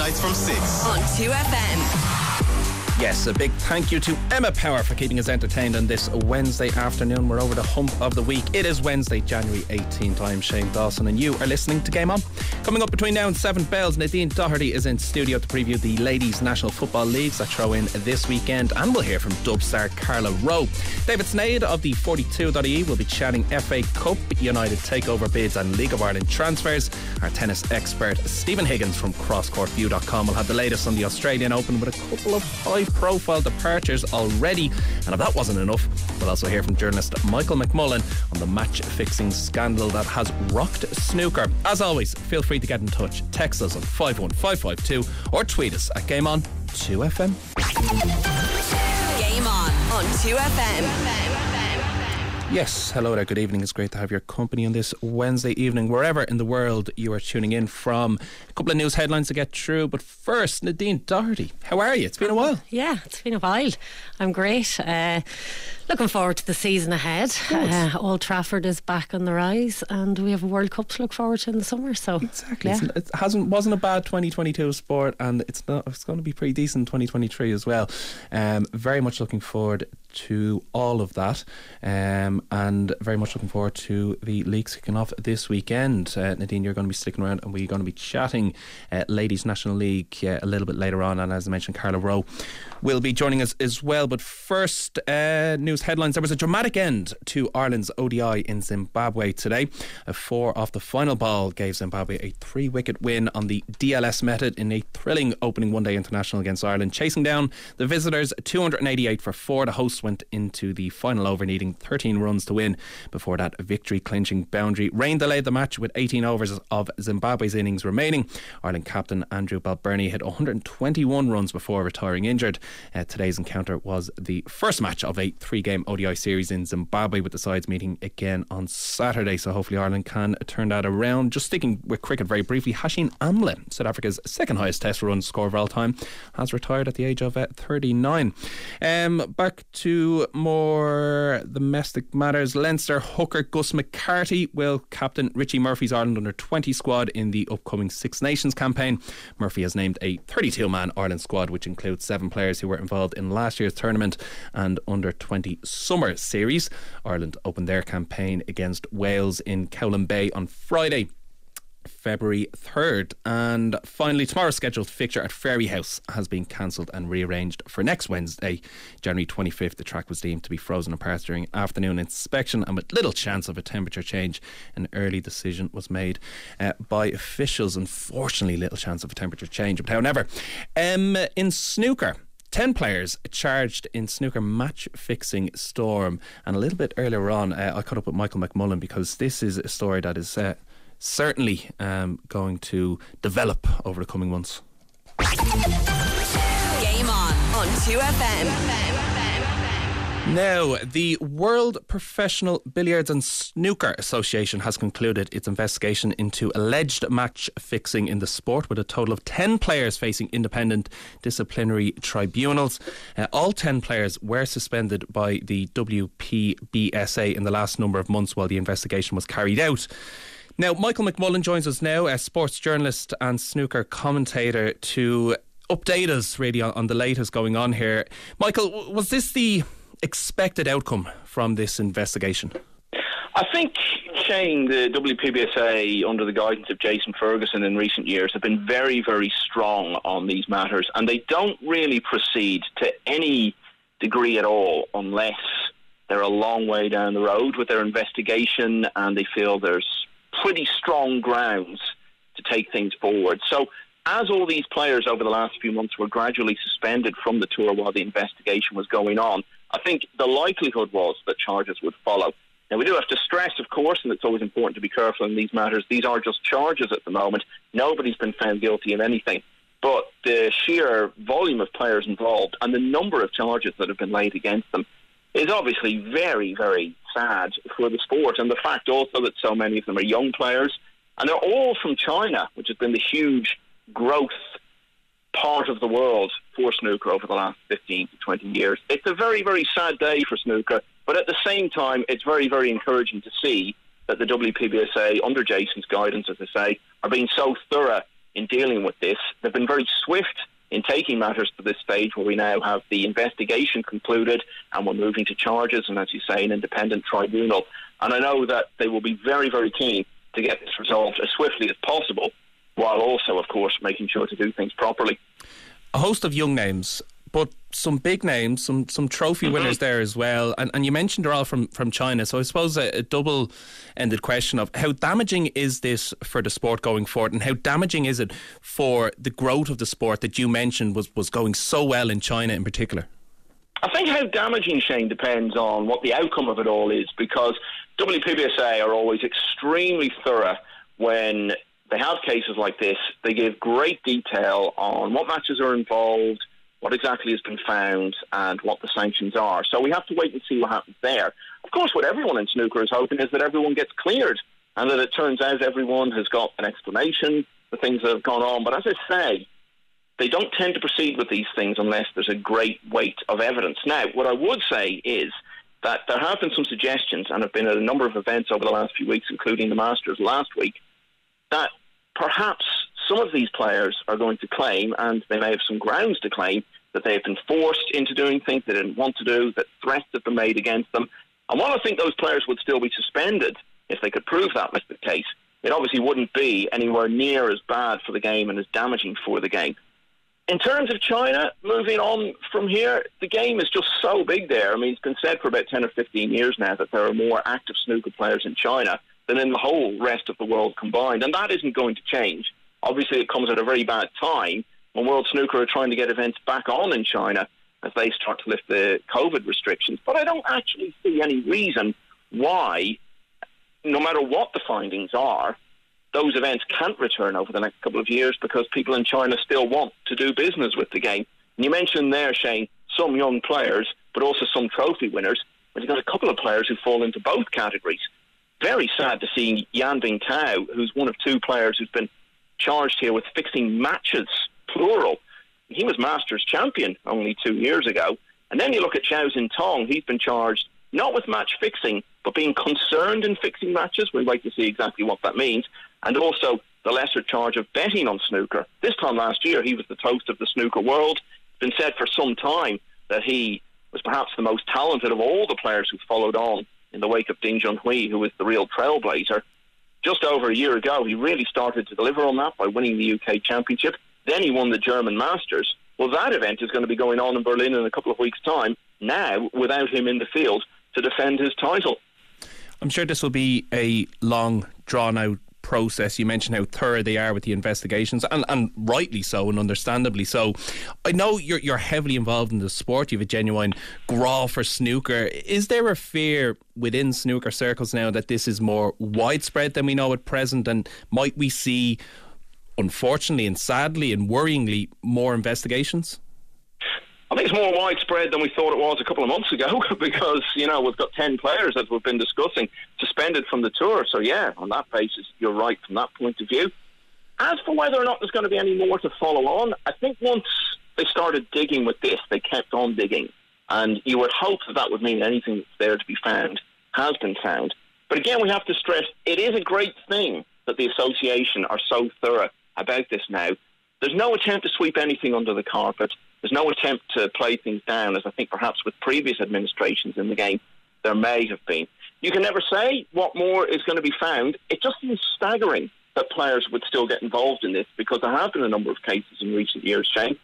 weeknights from 6 on 2FM. Yes, a big thank you to Emma Power for keeping us entertained on this Wednesday afternoon. We're over the hump of the week. It is Wednesday, January 18th. I'm Shane Dawson, and you are listening to Game On. Coming up between now and seven bells, Nadine Doherty is in studio to preview the Ladies National Football Leagues that throw in this weekend, and we'll hear from dub star Carla Rowe. David Sneyd of the 42.ie will be chatting FA Cup, United takeover bids, and League of Ireland transfers. Our tennis expert Stephen Higgins from CrossCourtView.com will have the latest on the Australian Open with a couple of high profile departures already. And if that wasn't enough, we'll also hear from journalist Michael McMullen on the match fixing scandal that has rocked snooker. As always, feel free to get in touch. Text us on 51552 or tweet us at Game On 2FM. Game On on 2FM. Yes, hello there. Good evening. It's great to have your company on this Wednesday evening, wherever in the world you are tuning in from. A couple of news headlines to get through, but first, Nadine Doherty, how are you? It's been a while. Yeah, it's been a while. I'm great. Uh, looking forward to the season ahead. Uh, Old Trafford is back on the rise, and we have a World Cup to look forward to in the summer. So exactly, yeah. it hasn't wasn't a bad 2022 sport, and it's not. It's going to be pretty decent 2023 as well. Um, very much looking forward to all of that. Um, and very much looking forward to the leagues kicking off this weekend. Uh, Nadine, you're going to be sticking around and we're going to be chatting uh, Ladies National League uh, a little bit later on. And as I mentioned, Carla Rowe will be joining us as well. But first, uh, news headlines. There was a dramatic end to Ireland's ODI in Zimbabwe today. A four off the final ball gave Zimbabwe a three wicket win on the DLS method in a thrilling opening one day international against Ireland, chasing down the visitors 288 for four. The hosts went into the final over needing 13 runs runs to win before that victory clinching boundary. Rain delayed the match with 18 overs of Zimbabwe's innings remaining. Ireland captain Andrew Balbirnie hit 121 runs before retiring injured. Uh, today's encounter was the first match of a three game ODI series in Zimbabwe, with the sides meeting again on Saturday. So hopefully Ireland can turn that around. Just sticking with cricket very briefly, Hashim Amla, South Africa's second highest test run score of all time, has retired at the age of uh, 39. Um, back to more domestic matters. Leinster hooker Gus McCarthy will captain Richie Murphy's Ireland under 20 squad in the upcoming Six Nations campaign. Murphy has named a 32 man Ireland squad, which includes seven players who were involved in last year's tournament and under 20 summer series. Ireland opened their campaign against Wales in Colwyn Bay on Friday. February 3rd. And finally, tomorrow's scheduled fixture at Fairyhouse has been cancelled and rearranged for next Wednesday, January 25th. The track was deemed to be frozen apart during afternoon inspection, and with little chance of a temperature change, an early decision was made uh, by officials. Unfortunately, little chance of a temperature change. But however, um, in snooker, 10 players charged in snooker match fixing storm. And a little bit earlier on, uh, I caught up with Michael McMullen because this is a story that is uh, certainly um, going to develop over the coming months. Game on on 2FM. Now, the World Professional Billiards and Snooker Association has concluded its investigation into alleged match fixing in the sport, with a total of 10 players facing independent disciplinary tribunals. Uh, all 10 players were suspended by the WPBSA in the last number of months while the investigation was carried out. Now, Michael McMullen joins us now, a sports journalist and snooker commentator, to update us really on, on the latest going on here. Michael, was this the expected outcome from this investigation? I think, Shane, the WPBSA, under the guidance of Jason Ferguson in recent years, have been very, very strong on these matters, and they don't really proceed to any degree at all unless they're a long way down the road with their investigation and they feel there's pretty strong grounds to take things forward. So, as all these players over the last few months were gradually suspended from the tour while the investigation was going on, I think the likelihood was that charges would follow. Now, we do have to stress, of course, and it's always important to be careful in these matters, these are just charges at the moment. Nobody's been found guilty of anything. But the sheer volume of players involved and the number of charges that have been laid against them is obviously very, very sad for the sport. And the fact also that so many of them are young players, and they're all from China, which has been the huge growth part of the world for snooker over the last 15 to 20 years. It's a very, very sad day for snooker, but at the same time, it's very, very encouraging to see that the WPBSA, under Jason's guidance, as I say, are being so thorough in dealing with this. They've been very swift in taking matters to this stage where we now have the investigation concluded and we're moving to charges and, as you say, an independent tribunal. And I know that they will be very, very keen to get this resolved as swiftly as possible, while also, of course, making sure to do things properly. A host of young names but some big names, some some trophy mm-hmm. winners there as well. And and you mentioned they're all from, from China. So I suppose a, a double ended question of how damaging is this for the sport going forward and how damaging is it for the growth of the sport that you mentioned was, was going so well in China in particular? I think how damaging, Shane, depends on what the outcome of it all is because WPBSA are always extremely thorough when they have cases like this. They give great detail on what matches are involved, what exactly has been found and what the sanctions are. So we have to wait and see what happens there. Of course, what everyone in snooker is hoping is that everyone gets cleared and that it turns out everyone has got an explanation for things that have gone on. But as I say, they don't tend to proceed with these things unless there's a great weight of evidence. Now, what I would say is that there have been some suggestions and have been at a number of events over the last few weeks, including the Masters last week, that perhaps some of these players are going to claim, and they may have some grounds to claim, that they have been forced into doing things they didn't want to do, that threats have been made against them. And while I think those players would still be suspended if they could prove that was the case, it obviously wouldn't be anywhere near as bad for the game and as damaging for the game. In terms of China, moving on from here, the game is just so big there. I mean, it's been said for about 10 or 15 years now that there are more active snooker players in China than in the whole rest of the world combined, and that isn't going to change. Obviously, it comes at a very bad time when World Snooker are trying to get events back on in China as they start to lift the COVID restrictions. But I don't actually see any reason why, no matter what the findings are, those events can't return over the next couple of years because people in China still want to do business with the game. And you mentioned there, Shane, some young players, but also some trophy winners. But you've got a couple of players who fall into both categories. Very sad to see Yan Bingtao, who's one of two players who's been charged here with fixing matches plural. He was Masters champion only two years ago. And then you look at Zhao Xintong, he's been charged not with match fixing, but being concerned in fixing matches. We'd like to see exactly what that means. And also the lesser charge of betting on snooker. This time last year, he was the toast of the snooker world. It's been said for some time that he was perhaps the most talented of all the players who followed on in the wake of Ding Junhui, who was the real trailblazer. Just over a year ago, he really started to deliver on that by winning the UK Championship. Then he won the German Masters. Well, that event is going to be going on in Berlin in a couple of weeks' time, now without him in the field to defend his title. I'm sure this will be a long, drawn out process. You mentioned how thorough they are with the investigations, and, and rightly so, and understandably so. I know you're you're heavily involved in the sport. You have a genuine graw for snooker. Is there a fear within snooker circles now that this is more widespread than we know at present, and might we see unfortunately and sadly and worryingly, more investigations? I think it's more widespread than we thought it was a couple of months ago because, you know, we've got 10 players that we've been discussing suspended from the tour. So, yeah, on that basis, you're right from that point of view. As for whether or not there's going to be any more to follow on, I think once they started digging with this, they kept on digging. And you would hope that that would mean anything that's there to be found has been found. But again, we have to stress it is a great thing that the association are so thorough about this now. There's no attempt to sweep anything under the carpet. There's no attempt to play things down, as I think perhaps with previous administrations in the game there may have been. You can never say what more is going to be found. It just seems staggering that players would still get involved in this because there have been a number of cases in recent years, Shane,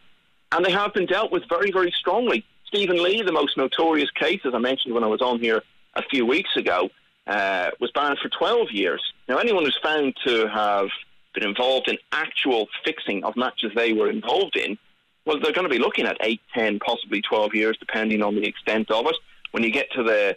and they have been dealt with very, very strongly. Stephen Lee, the most notorious case, as I mentioned when I was on here a few weeks ago, uh, was banned for 12 years. Now, anyone who's found to have been involved in actual fixing of matches they were involved in, well, they're going to be looking at 8, 10, possibly 12 years, depending on the extent of it. When you get to the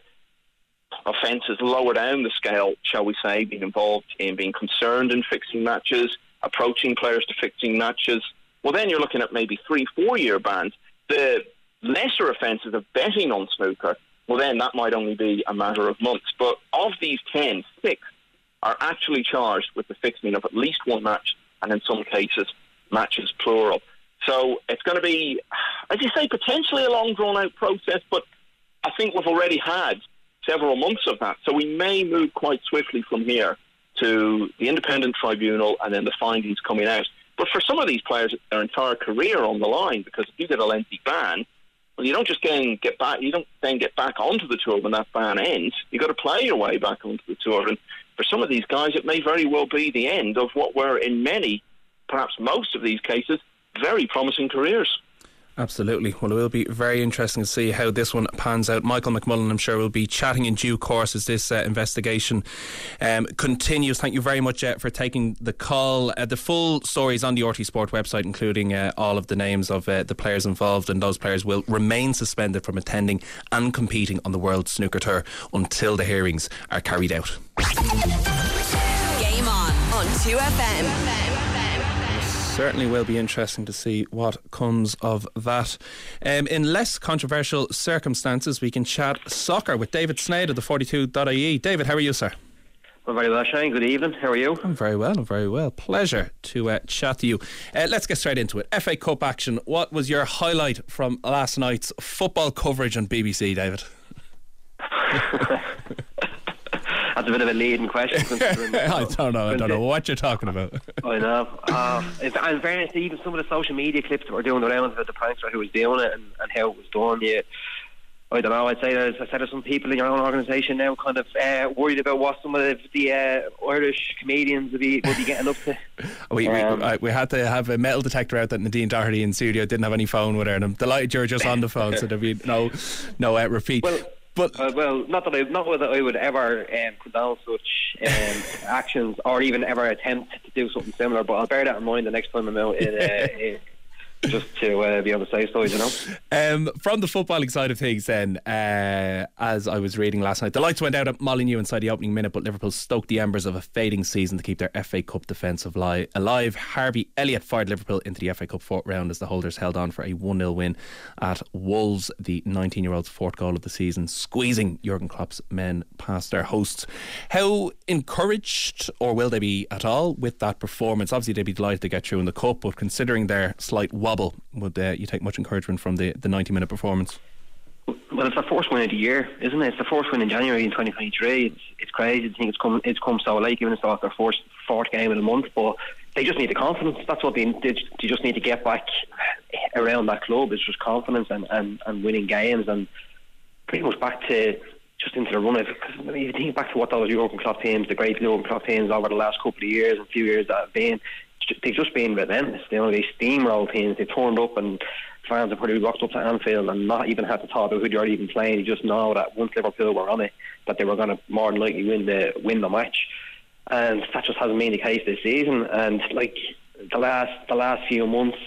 offences lower down the scale, shall we say, being involved in being concerned in fixing matches, approaching players to fixing matches, well, then you're looking at maybe three, four year bans. The lesser offences of betting on snooker, well, then that might only be a matter of months. But of these 10, six are actually charged with the fixing of at least one match, and in some cases, matches plural. So it's going to be, as you say, potentially a long drawn out process, but I think we've already had several months of that. So we may move quite swiftly from here to the independent tribunal and then the findings coming out. But for some of these players, their entire career on the line because if you get a lengthy ban, well, you don't just then get back. You don't then get back onto the tour when that ban ends. You've got to play your way back onto the tour, and for some of these guys, it may very well be the end of what were, in many, perhaps most of these cases, very promising careers. Absolutely. Well, it will be very interesting to see how this one pans out. Michael McMullen, I'm sure, will be chatting in due course as this uh, investigation um, continues. Thank you very much uh, for taking the call. Uh, the full story is on the RTÉ Sport website, including uh, all of the names of uh, the players involved, and those players will remain suspended from attending and competing on the World Snooker Tour until the hearings are carried out. Game on on 2FM. Certainly will be interesting to see what comes of that. Um, in less controversial circumstances, we can chat soccer with David Sneyd of the 42.ie. David, how are you, sir? Well, very well, Shane. Good evening. How are you? I'm very well. I'm very well. Pleasure to uh, chat to you. Uh, let's get straight into it. FA Cup action. What was your highlight from last night's football coverage on BBC, David? That's a bit of a leading question. I don't know. I don't know what you're talking about. I know. Uh, in, in fairness, even some of the social media clips that were doing the rounds about the prankster who was doing it and, and how it was done, yeah. I don't know. I'd say there's, I said there's some people in your own organisation now kind of uh, worried about what some of the, uh, Irish comedians would be will be getting up to. we, um, we, we had to have a metal detector out that Nadine Doherty in studio didn't have any phone with her, and I'm delighted you're just on the phone, so there'll be no no uh, repeat. Well, but uh, well, not that I, not that I would ever um, condone such um, actions or even ever attempt to do something similar. But I'll bear that in mind the next time I'm out in, uh, in just to uh, be on the safe side, you know. Um, from the footballing side of things, then, uh, as I was reading last night, the lights went out at Molineux inside the opening minute, but Liverpool stoked the embers of a fading season to keep their FA Cup defence alive. Harvey Elliott fired Liverpool into the FA Cup fourth round as the holders held on for a 1 0 win at Wolves, the 19 year old's fourth goal of the season, squeezing Jurgen Klopp's men past their hosts. How encouraged, or will they be at all, with that performance? Obviously, they'd be delighted to get through in the Cup, but considering their slight wobble, would uh, you take much encouragement from the, the 90 minute performance? Well, it's the first win of the year, isn't it? It's the first win in January in 2023. It's it's crazy to think it's come it's come so late, given it's their first fourth game of the month. But they just need the confidence. That's what they, they, they just need to get back around that club. It's just confidence and, and, and winning games and pretty much back to just into the run of because I mean, you think back to what those European Club teams, the great Jurgen Klopp teams over the last couple of years and few years that have been, they've just been relentless. You know, they steamroll teams. They turned up and fans have probably walked up to Anfield and not even had to talk about who they're even playing. You just know that once Liverpool were on it, that they were going to more than likely win the win the match. And that just hasn't been the case this season. And like the last the last few months,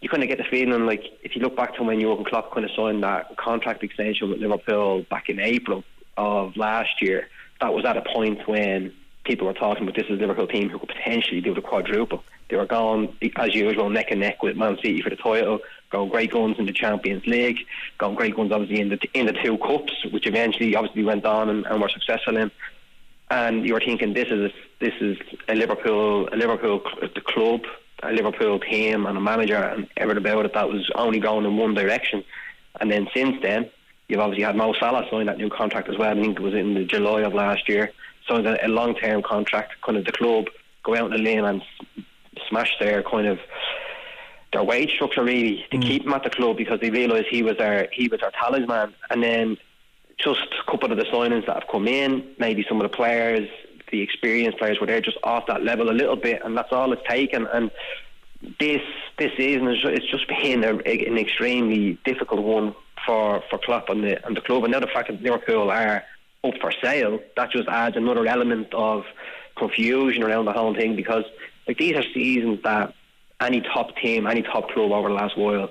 you kind of get the feeling like if you look back to when Jurgen Klopp kind of signed that contract extension with Liverpool back in April of last year, that was at a point when people were talking about this is a Liverpool team who could potentially do the quadruple. They were going, as usual, neck and neck with Man City for the title, going great guns in the Champions League, going great guns obviously in the in the two cups, which eventually obviously went on and, and were successful in. And you were thinking this is a, this is a Liverpool a Liverpool the club, a Liverpool team, and a manager, and everything about it that was only going in one direction. And then since then, you've obviously had Mo Salah sign that new contract as well. I think it was in the July of last year signed a, a long term contract. Kind of the club go out on a limb and smash their kind of their wage structure really to mm. keep him at the club because they realised he was our he was our talisman. And then just a couple of the signings that have come in, maybe some of the players, the experienced players were there just off that level a little bit, and that's all it's taken. And this this season is it's just been a, an extremely difficult one for for Klopp and the and the club. And now the fact that Liverpool are up for sale, that just adds another element of confusion around the whole thing because like these are seasons that any top team, any top club over the last while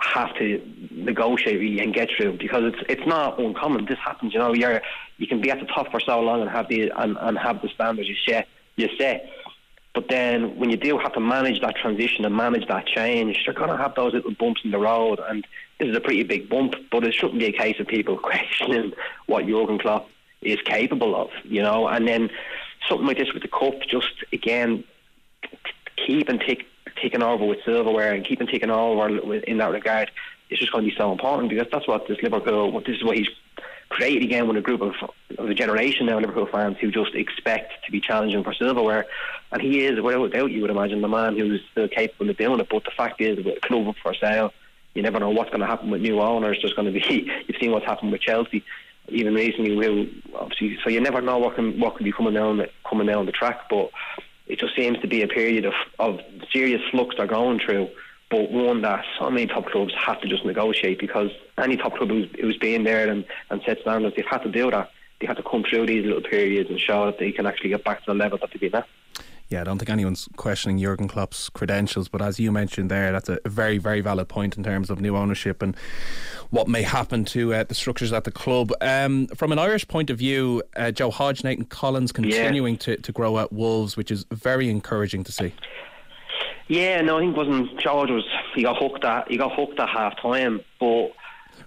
have to negotiate really and get through because it's it's not uncommon. This happens, you know. You're you can be at the top for so long and have the and, and have the standards you set you set. But then when you do have to manage that transition and manage that change, you're going to have those little bumps in the road. And this is a pretty big bump, but it shouldn't be a case of people questioning what Jurgen Klopp is capable of, you know. And then something like this with the cup, just again, keep and tick, taking over with silverware and keeping taking over in that regard is just going to be so important because that's what this Liverpool, this is what he's created again with a group of, of a generation now Liverpool fans who just expect to be challenging for silverware, and he is without doubt you would imagine the man who's still capable of doing it. But the fact is, with a club up for sale, you never know what's going to happen with new owners. There's going to be you've seen what's happened with Chelsea, even recently. Who obviously, so you never know what can what can be coming down coming down the track, but. It just seems to be a period of, of serious flux they're going through but one that so many top clubs have to just negotiate because any top club who's, who's been there and, and set standards, they've had to do that. They had to come through these little periods and show that they can actually get back to the level that they've been at. Yeah, I don't think anyone's questioning Jurgen Klopp's credentials, but as you mentioned there, that's a very, very valid point in terms of new ownership and what may happen to uh, the structures at the club. Um, from an Irish point of view, uh, Joe Hodge, Nathan Collins continuing yeah. to, to grow at Wolves, which is very encouraging to see. Yeah, no, I think it wasn't George was he got hooked at he got hooked at half time, but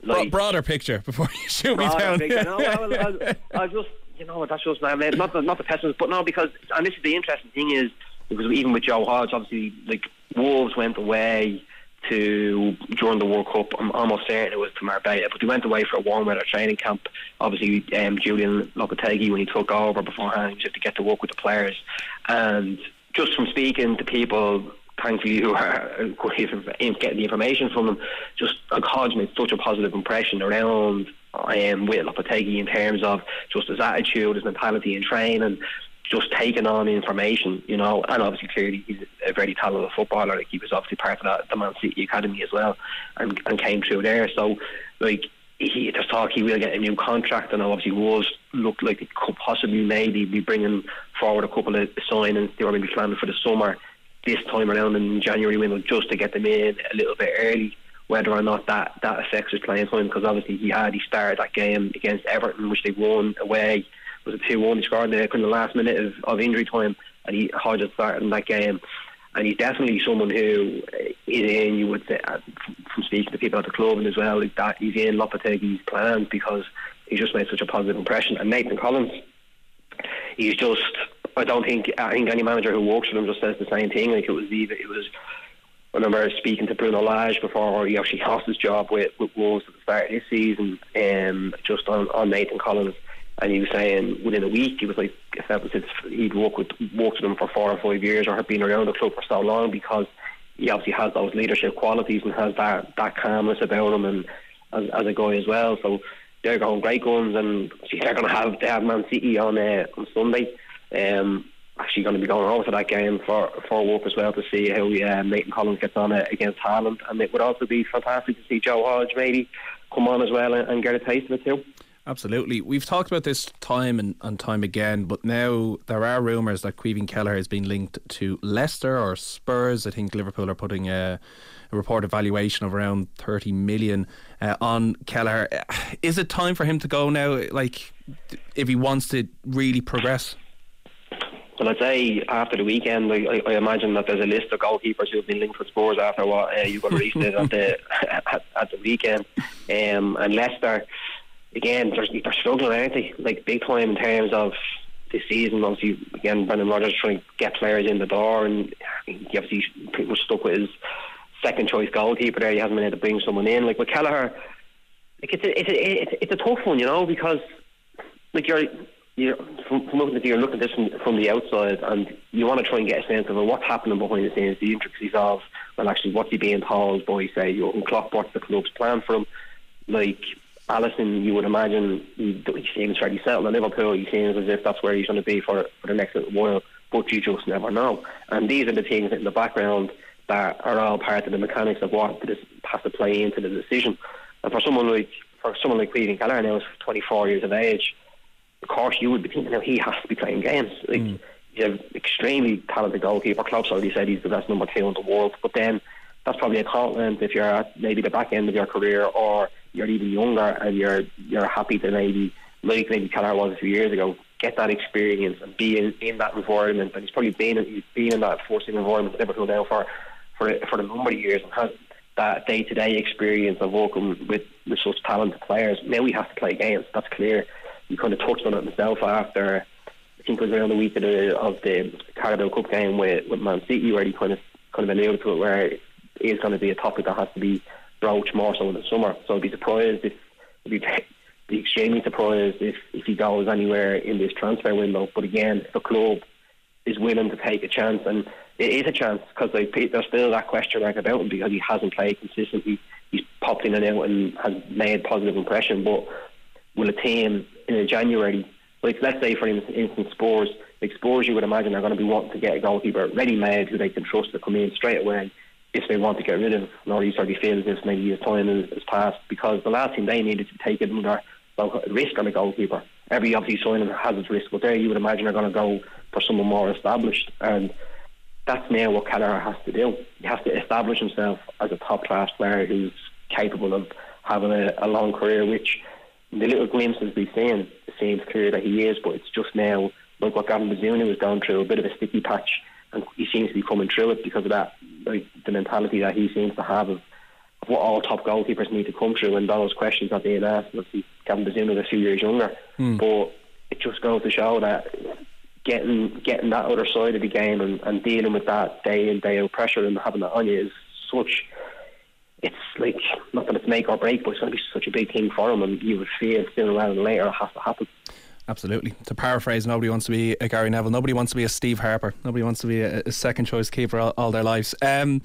like, broader picture before you shoot me down. Picture, no, I, I, I, just you know that's just not the not the pessimist, but no, because and this is the interesting thing is because even with Joe Hodge, obviously like Wolves went away to during the World Cup. I'm almost certain it was to Marbella, but they went away for a warm weather training camp. Obviously, um, Julen Lopetegui when he took over beforehand, he was to get to work with the players, and just from speaking to people thankfully who are getting the information from them, just Hodge made such a positive impression around um, with Lopetegui in terms of just his attitude, his mentality in training, just taking on information, you know, and obviously clearly he's a very talented footballer. Like he was obviously part of that the Man City academy as well, and and came through there. So like he, there's talk he will get a new contract, and obviously Wolves look like it could possibly maybe be bringing forward a couple of signings. They were maybe planning for the summer this time around in January window just to get them in a little bit early. Whether or not that, that affects his playing time, because obviously he had he started that game against Everton, which they won away. Was a two one. He scored in the, in the last minute of, of injury time, and he Hodges started in that game. And he's definitely someone who is in. You would say uh, from speaking to people at the club and as well, that he's in Lopetegui's plans because he just made such a positive impression. And Nathan Collins, he's just I don't think I think any manager who works for them just says the same thing. Like it was even it was. I remember speaking to Bruno Lage before he actually lost his job with, with Wolves at the start of this season, um, just on, on Nathan Collins, and he was saying within a week he was like he'd worked with worked with them for four or five years or had been around the club for so long because he obviously has those leadership qualities and has that that calmness about him and as, as a guy as well. So they're going great guns, and they're going to have they have Man City on uh, on Sunday. Um, actually going to be going over to that game for for Wolf as well to see how uh, Nathan Collins gets on uh, against Haaland, and it would also be fantastic to see Joe Hodge maybe come on as well and, and get a taste of it too. Absolutely. We've talked about this time and, and time again, but now there are rumours that Caoimhín Kelleher has been linked to Leicester or Spurs. I think Liverpool are putting a, a reported valuation of around 30 million uh, on Kelleher. Is it time for him to go now, like, if he wants to really progress? Well, I'd say after the weekend, I, I, imagine that there's a list of goalkeepers who've been linked with Spurs after what uh, you got released at the at, at, the weekend. Um, and Leicester, again, they're, they're struggling, aren't they? Like big time in terms of this season. Obviously, again, Brendan Rodgers trying to get players in the door, and he obviously pretty much stuck with his second choice goalkeeper there. He hasn't been able to bring someone in. Like with Kelleher, like it's a, it's a, it's a tough one, you know, because like you're you from, from looking at you're looking at this from, from the outside, and you want to try and get a sense of well, what's happening behind the scenes, the intricacies of well, actually, what's he being told by say Jurgen Klopp, what's the club's plan for him? Like Alisson, you would imagine he, he seems fairly settled in Liverpool. He seems as if that's where he's going to be for for the next little while, but you just never know. And these are the things in the background that are all part of the mechanics of what this has to play into the decision. And for someone like for someone like Caoimhín Kelleher now, is 24 years of age of course you would be thinking, now he has to be playing games. Like, mm. He's an extremely talented goalkeeper. Klopp's already said he's the best number two in the world. But then that's probably a compliment if you're at maybe the back end of your career or you're even younger and you're you're happy to maybe, like maybe Kelleher was a few years ago, get that experience and be in, in that environment. And he's probably been he's been in that forcing environment at Liverpool now for for for a number of years and has that day to day experience of working with, with such talented players. Now he has to play games. That's clear he kind of touched on it himself after I think it was around the week of the, of the Carabao Cup game with, with Man City where he kind of kind of alluded to it where it is going to be a topic that has to be broached more so in the summer. So I'd be surprised if, if he be extremely surprised if, if he goes anywhere in this transfer window. But again, if a club is willing to take a chance, and it is a chance because there's still that question mark about him because he hasn't played consistently. He's popped in and out and has made positive impression. But will a team in January, like let's say for instance Spurs, like Spurs, you would imagine they're going to be wanting to get a goalkeeper ready-made who they can trust to come in straight away if they want to get rid of Norris or they feel as if maybe his time has passed because the last thing they needed to take it under risk on a goalkeeper. Every obviously signing has its risk, but there you would imagine they're going to go for someone more established, and that's now what Kelleher has to do. He has to establish himself as a top class player who's capable of having a, a long career, which the little glimpses we've seen seems clear that he is, but it's just now like what Gavin Bazunu was going through, a bit of a sticky patch, and he seems to be coming through it because of that, like the mentality that he seems to have of what all top goalkeepers need to come through and those questions are being asked. Obviously, Gavin Bazunu is a few years younger, mm. but it just goes to show that getting getting that other side of the game and, and dealing with that day in day out pressure and having that on you is such. It's like not that it's make or break, but it's going to be such a big thing for him, and you would feel sooner rather than later it has to happen. Absolutely. To paraphrase, nobody wants to be a Gary Neville. Nobody wants to be a Steve Harper. Nobody wants to be a, a second choice keeper all, all their lives. Um,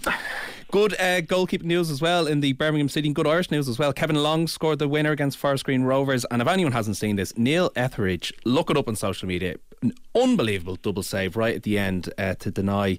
good uh, goalkeeping news as well in the Birmingham City. Good Irish news as well. Kevin Long scored the winner against Forest Green Rovers. And if anyone hasn't seen this, Neil Etheridge, look it up on social media an unbelievable double save right at the end uh, to deny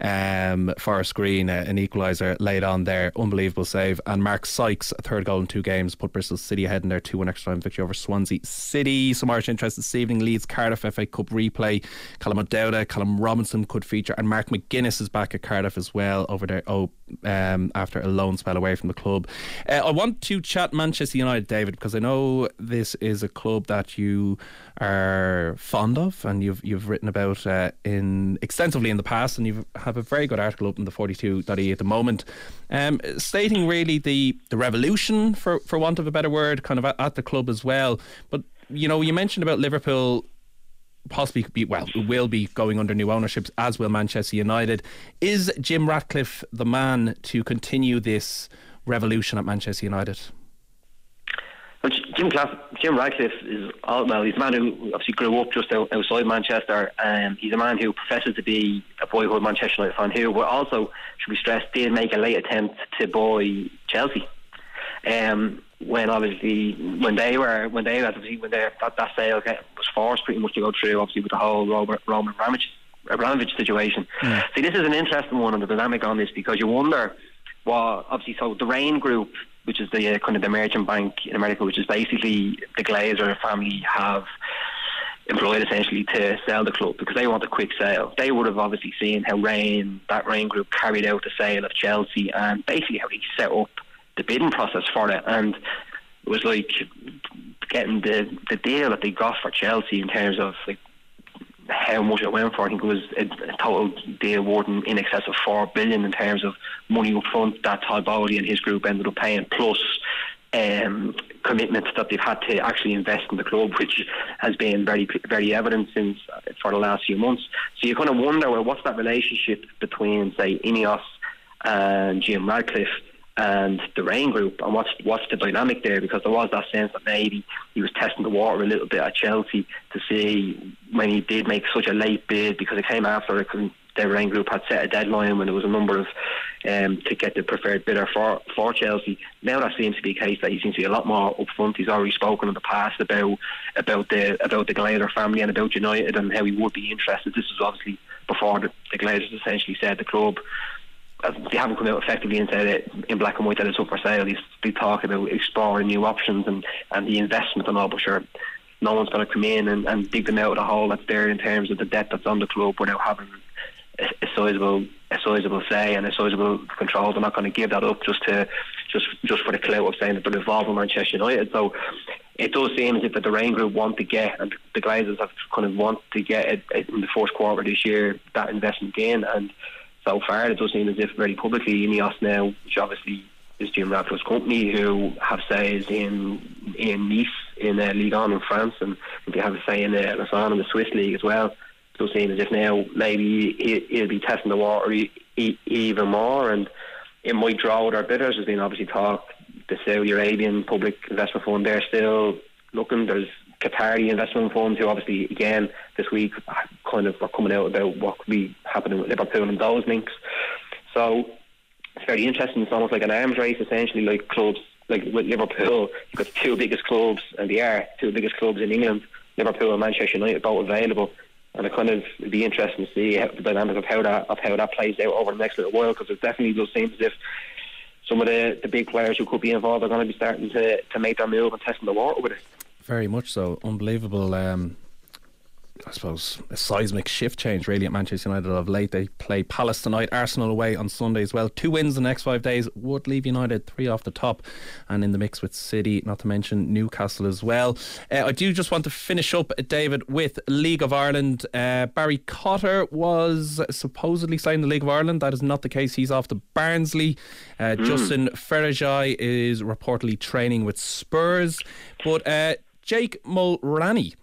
um, Forest Green uh, an equaliser laid on there. Unbelievable save. And Mark Sykes, a third goal in two games, put Bristol City ahead in their 2 1 extra time victory over Swansea City. Some Irish interest this evening. Leeds Cardiff FA Cup replay. Callum O'Dowda, Callum Robinson could feature, and Mark McGuinness is back at Cardiff as well over there. Oh, um, after a loan spell away from the club. Uh, I want to chat Manchester United, David, because I know this is a club that you are fond of and you've you've written about uh, in extensively in the past, and you have a very good article up in the 42.ie at the moment, um, stating really the the revolution, for for want of a better word, kind of at, at the club as well. But you know, you mentioned about Liverpool possibly be well will be going under new ownership as will Manchester United is Jim Ratcliffe the man to continue this revolution at Manchester United well, Jim, Class, Jim Ratcliffe is all, well. He's a man who obviously grew up just out, outside Manchester. and he's a man who professes to be a boyhood Manchester United fan. Who, also should be stressed, did make a late attempt to buy Chelsea. Um, when obviously when they were when they obviously when they, that, that sale was forced pretty much to go through obviously with the whole Robert Roman Abramovich, Abramovich situation. Mm. See, this is an interesting one on the dynamic on this because you wonder. Well, obviously, so the Raine Group which is the uh, kind of the merchant bank in America, which is basically the Glazer family have employed essentially to sell the club because they want a quick sale. They would have obviously seen how Raine, that Raine group carried out the sale of Chelsea and basically how he set up the bidding process for it. And it was like getting the, the deal that they got for Chelsea in terms of like how much it went for. I think it was a, total deal worth in excess of four billion in terms of money up front that Todd Boehly and his group ended up paying, plus um, commitments that they've had to actually invest in the club, which has been very very evident since uh, for the last few months. So you kind of wonder, well, what's that relationship between, say, Ineos and Jim Ratcliffe? And the Raine Group, and what's what's the dynamic there? Because there was that sense that maybe he was testing the water a little bit at Chelsea to see when he did make such a late bid because it came after it the Raine Group had set a deadline when there was a number of um, to get the preferred bidder for for Chelsea. Now that seems to be a case that he seems to be a lot more upfront. He's already spoken in the past about about the about the Glazer family and about United and how he would be interested. This was obviously before the, the Glazers essentially said the club they haven't come out effectively and said it in black and white that it's up for sale. They, they talk about exploring new options and, and the investment and all, but sure, no one's going to come in and, and dig them out of the hole that's there in terms of the debt that's on the club without having a, a sizable a sizable say and a sizable control. They're not going to give that up just to just just for the clout of saying that they're involved in Manchester United. So it does seem as if the Raine Group want to get and the Glazers have kind of want to get it, in the first quarter this year that investment in and so far. It does seem as if very publicly Ineos now, which obviously is Jim Ratcliffe's company, who have says in in Nice in uh, Ligue 1 in France, and they have a say in uh, Lausanne in the Swiss league as well. It does seem as if now maybe he, will be testing the water even more, and it might draw other bidders. There's been obviously talk the Saudi Arabian public investment fund. They're still looking. There's Qatari investment funds who obviously again this week kind of are coming out about what could be happening with Liverpool and those links. So it's very interesting. It's almost like an arms race essentially, like clubs like with Liverpool. You've got two biggest clubs, and they are two biggest clubs in England. Liverpool and Manchester United both available. And it kind of be interesting to see how, the dynamic of how that of how that plays out over the next little while because it definitely does seem as if some of the, the big players who could be involved are going to be starting to, to make their move and testing the water with it. Very much so. Unbelievable. Um, I suppose a seismic shift change really at Manchester United of late. They play Palace tonight, Arsenal away on Sunday as well. Two wins in the next five days would leave United three off the top and in the mix with City, not to mention Newcastle as well. Uh, I do just want to finish up, David, with League of Ireland. Uh, Barry Cotter was supposedly signed the League of Ireland. That is not the case. He's off to Barnsley. Uh, mm. Justin Ferizaj is reportedly training with Spurs. But uh, Jake Mulraney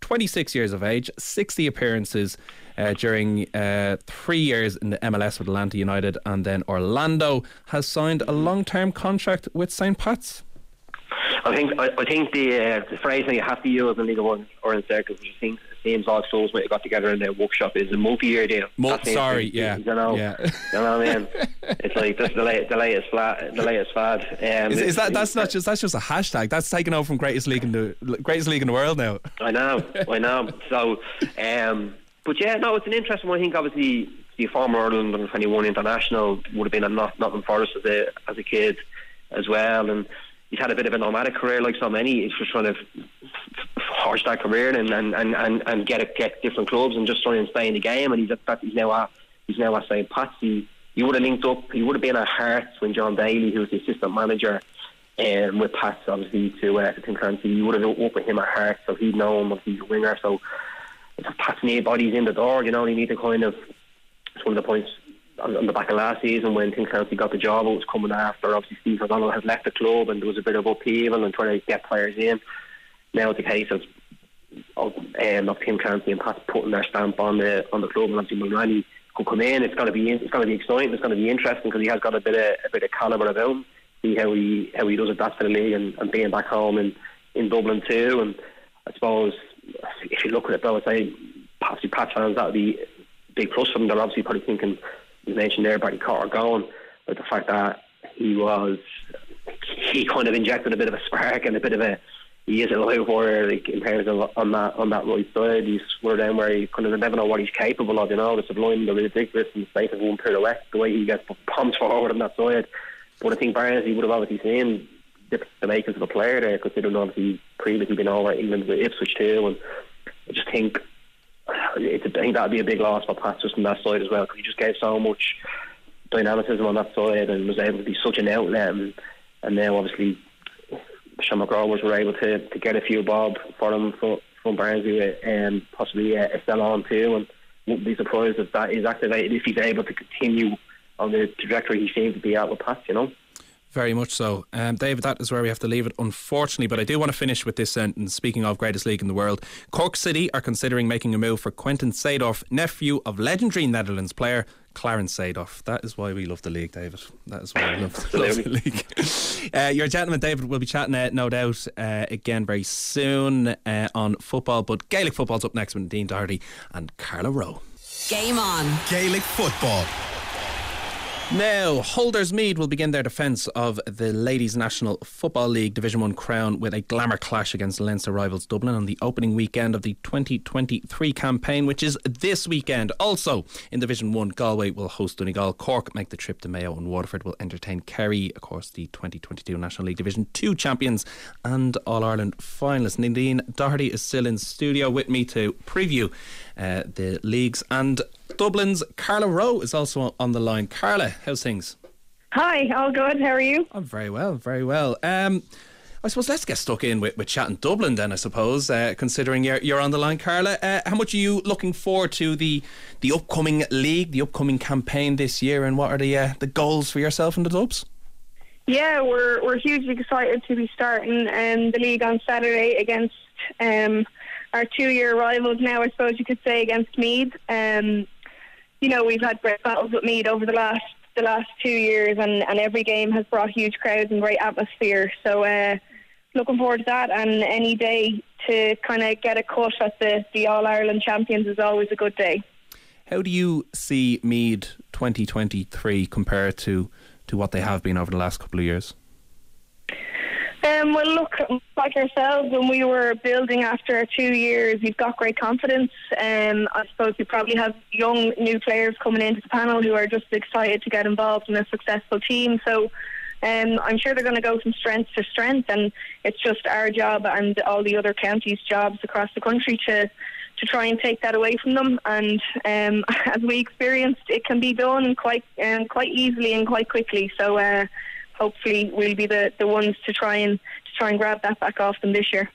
26 years of age, 60 appearances uh, during uh, three years in the MLS with Atlanta United, and then Orlando has signed a long term contract with St. Pat's. I think I, I think the uh, the phrase that you have to use in League One or in circles, which I think seems all souls might have got together in their workshop is a multi-year deal. Mul- sorry, yeah, you know, yeah. you know what I mean. it's like just the, late, the latest flat, the latest fad. Um, is, is, that that's not just that's just a hashtag? That's taken over from greatest league in the greatest league in the world now. I know, I know. So, um, but yeah, no, it's an interesting one. I think obviously the former Ireland under twenty one international would have been a not nothing for us as a as a kid as well, and he's had a bit of a nomadic career like so many. He's just trying to forge that career and and, and, and, and get a, get different clubs and just try and stay in the game. And he's at, he's now at he's now at St. Patsy. He would have linked up. He would have been at Hearts when Jon Daly, who was the assistant manager, um, with Pats obviously to uh, to Tim Clancy. He would have up with him at Hearts, so he'd know him. He's a winger. So if Pats need bodies in the door, you know, they need to kind of. It's one of the points on, on the back of last season when Tim Clancy got the job. It was coming after obviously Steve O'Donnell had left the club and there was a bit of upheaval and trying to get players in. Now it's a case of of, um, of Tim Clancy and Pat putting their stamp on the on the club and obviously Mulraney could come in. It's going to be it's going to be exciting. It's going to be interesting because he has got a bit of a bit of calibre about him. See how he how he does it that for the league and, and being back home in in Dublin too. And I suppose if you look at it though, I'd say possibly Pat fans that would be big plus for them. They're obviously probably thinking you mentioned there Barry Cotter going, but the fact that he was he kind of injected a bit of a spark and a bit of a he is a live wire like in terms of on that on that right side. He's one of where you kind of never know what he's capable of. You know, the sublime, the ridiculous, and the state of one pirouette. The way he gets pumped forward on that side. But I think Barnsley would have obviously seen the, the makings of a player there, considering obviously previously been over England with Ipswich too. And I just think it's a, I think that'd be a big loss for Pat just on that side as well because he just gave so much dynamicism on that side and was able to be such an outlet. And, and now obviously Sean McGrawers were able to, to get a few bob for him from, from Barnsley and possibly uh, a sell on too. And wouldn't be surprised if that is activated if he's able to continue on the trajectory he seems to be at with Pat, you know. Very much so. Um, David, that is where we have to leave it, unfortunately. But I do want to finish with this sentence. Speaking of greatest league in the world, Cork City are considering making a move for Quentin Seedorf, nephew of legendary Netherlands player Clarence Seedorf. That is why we love the league, David. That is why we love, love the league. Uh, your gentleman, David, will be chatting, uh, no doubt, uh, again very soon uh, on football. But Gaelic football's up next with Dean Doherty and Carla Rowe. Game on. Gaelic football. Now, Holders Meath will begin their defence of the Ladies National Football League Division 1 crown with a glamour clash against Leinster rivals Dublin on the opening weekend of the 2023 campaign, which is this weekend. Also, in Division 1, Galway will host Donegal. Cork make the trip to Mayo, and Waterford will entertain Kerry, of course, the 2022 National League Division 2 champions and All Ireland finalists. Nadine Doherty is still in studio with me to preview uh, the leagues and Dublin's Carla Rowe is also on the line. Carla, how's things? Hi, all good. How are you? I'm very well, very well. Um, I suppose let's get stuck in with, with chatting Dublin then. I suppose, uh, considering you're you're on the line, Carla. Uh, how much are you looking forward to the the upcoming league, the upcoming campaign this year, and what are the uh, the goals for yourself and the Dubs? Yeah, we're we're hugely excited to be starting um, the league on Saturday against um, our two-year rivals. Now, I suppose you could say against Meath. Um, you know, we've had great battles with Meath over the last the last two years, and, and every game has brought huge crowds and great atmosphere. So uh, looking forward to that. And any day to kind of get a cut at the, the All Ireland champions is always a good day. How do you see Meath 2023 compared to, to what they have been over the last couple of years? Um, well, look, like ourselves, when we were building after two years, you've got great confidence. Um, I suppose we probably have young new players coming into the panel who are just excited to get involved in a successful team. So um, I'm sure they're going to go from strength to strength, and it's just our job and all the other counties' jobs across the country to to try and take that away from them. And um, as we experienced, it can be done quite um, quite easily and quite quickly. So. Uh, hopefully we'll be the, the ones to try and to try and grab that back off them this year.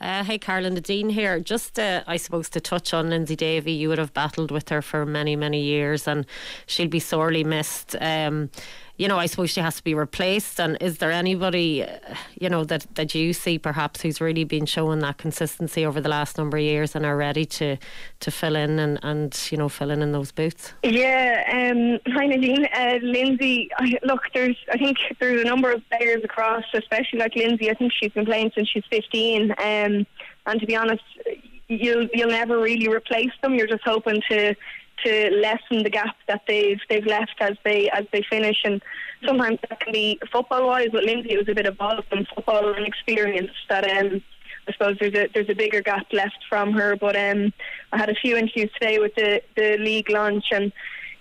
Uh, hey, Carolyn, Dean here. Just, uh, I suppose, to touch on Lindsay Davey, you would have battled with her for many, many years, and she'll be sorely missed. Um, you know, I suppose she has to be replaced. And is there anybody, uh, you know, that, that you see perhaps who's really been showing that consistency over the last number of years and are ready to, to fill in and, and, you know, fill in in those boots? Yeah, um, hi Nadine. Uh, Lindsay, I, look, there's, I think there's a number of players across, especially like Lindsay. I think she's been playing since she's 15. Um, and to be honest, you'll you'll never really replace them. You're just hoping to to lessen the gap that they've they've left as they as they finish. And sometimes that can be football wise. But Lindsay, it was a bit of both from football and experience that um, I suppose there's a there's a bigger gap left from her. But um, I had a few interviews today with the the league launch and.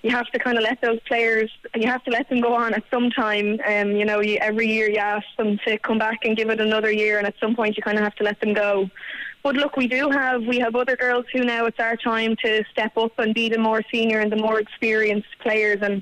You have to kind of let those players, you have to let them go on at some time. Um, you know, you, every year you ask them to come back and give it another year, and at some point you kind of have to let them go. But look, we do have we have other girls who now it's our time to step up and be the more senior and the more experienced players. And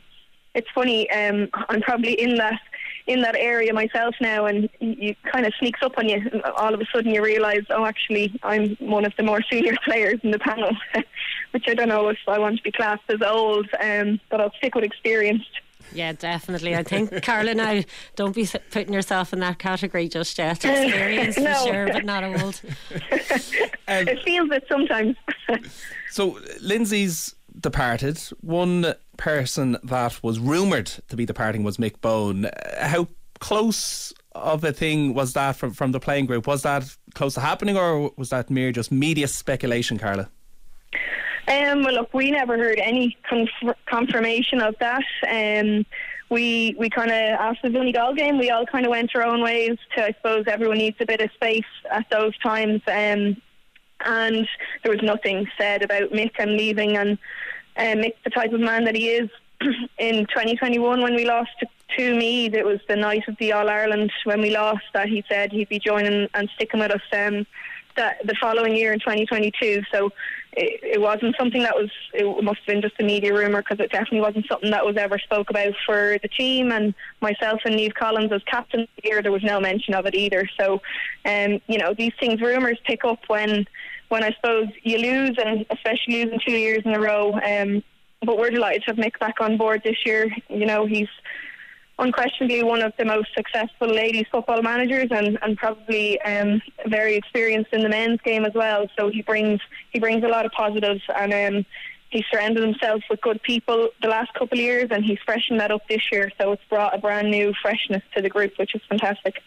it's funny, um, I'm probably in that in that area myself now, and you kind of sneaks up on you. All of a sudden, you realise, oh, actually, I'm one of the more senior players in the panel, which I don't know if I want to be classed as old, um, but I'll stick with experienced. Yeah, definitely. I think, Carla, now don't be putting yourself in that category just yet. Experience no. for sure, but not old. um, it feels it sometimes. so, Lindsay's departed. One person that was rumoured to be departing was Mick Bohan. How close of a thing was that from, from the playing group? Was that close to happening, or was that mere just media speculation, Carla? Um, well, look, we never heard any conf- confirmation of that. Um, we we kind of after the Donegal game, we all kind of went our own ways. To I suppose everyone needs a bit of space at those times, um, and there was nothing said about Mick and leaving. And uh, Mick, the type of man that he is, in 2021 when we lost to, to Meath, it was the night of the All Ireland when we lost that he said he'd be joining and sticking with us. Um, that the following year in 2022. So it, it wasn't something that was, it must have been just a media rumour because it definitely wasn't something that was ever spoke about for the team. And myself and Niamh Collins as captain here, there was no mention of it either. So, um, you know, these things, rumours pick up when, when I suppose you lose, and especially losing two years in a row. Um, but we're delighted to have Mick back on board this year. You know, he's unquestionably one of the most successful ladies football managers and, and probably um, very experienced in the men's game as well. So he brings he brings a lot of positives and um, he's surrounded himself with good people the last couple of years and he's freshened that up this year. So it's brought a brand new freshness to the group, which is fantastic.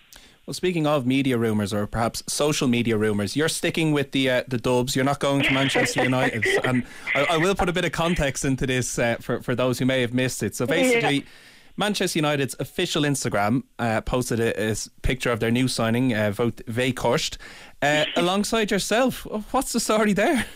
Well, speaking of media rumours or perhaps social media rumours, you're sticking with the uh, the Dubs. You're not going to Manchester United, and I, I, will put a bit of context into this uh, for for those who may have missed it. So basically. Yeah Manchester United's official Instagram uh, posted a, a, picture of their new signing, uh, Wout uh, alongside yourself. What's the story there?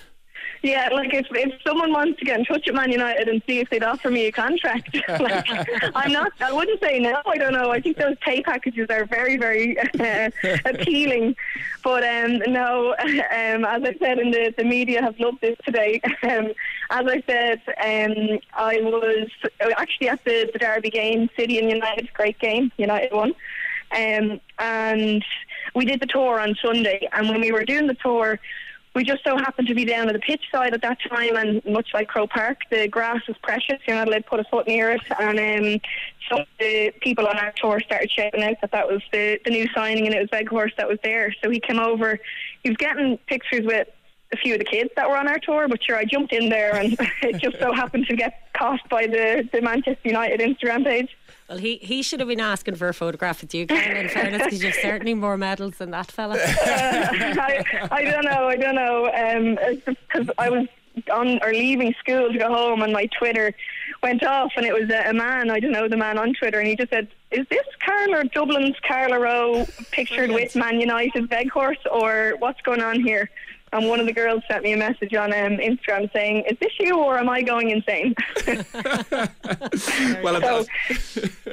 Yeah, like if if someone wants to get in touch with Man United and see if they'd offer me a contract, like I'm not. I wouldn't say no. I don't know. I think those pay packages are very very uh, appealing, but um, no. Um, as I said, in the the media have loved this today. Um, as I said, um, I was actually at the, the Derby game, City and United, great game. United won. Um, and we did the tour on Sunday. And when we were doing the tour, we just so happened to be down at the pitch side at that time, and much like Croke Park, the grass was precious. You're not allowed to put a foot near it, and um, so the people on our tour started shouting out that that was the, the new signing, and it was Weghorst that was there. So he came over. He was getting pictures with a few of the kids that were on our tour, but sure, I jumped in there, and it just so happened to get caught by the, the Manchester United Instagram page. Well, he, he should have been asking for a photograph with you, Karen, in fairness, because you've certainly more medals than that fella. I, I don't know. I don't know. Um, because I was on or leaving school to go home, and my Twitter went off, and it was a, a man. I don't know the man on Twitter, and he just said, "Is this Carla Dublin's Carla Rowe pictured with Man United Weghorst, or what's going on here?" And one of the girls sent me a message on um, Instagram saying, "Is this you, or am I going insane?" well, so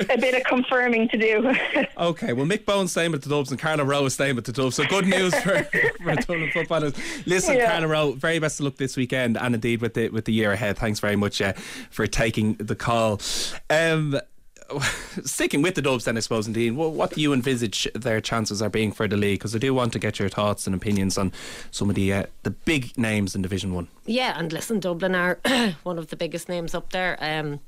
a bit of confirming to do. okay, well, Mick Bohan's staying with the Dubs and Carla Rowe is staying with the Dubs. So good news for, for Dublin footballers. Listen, Yeah. Carla Rowe, very best of luck this weekend and indeed with the with the year ahead. Thanks very much uh, for taking the call. Um, sticking with the Dubs, then I suppose, indeed. What, what do you envisage their chances are being for the league? Because I do want to get your thoughts and opinions on some of the uh, the big names in Division One. Yeah, and listen, Dublin are one of the biggest names up there. Um,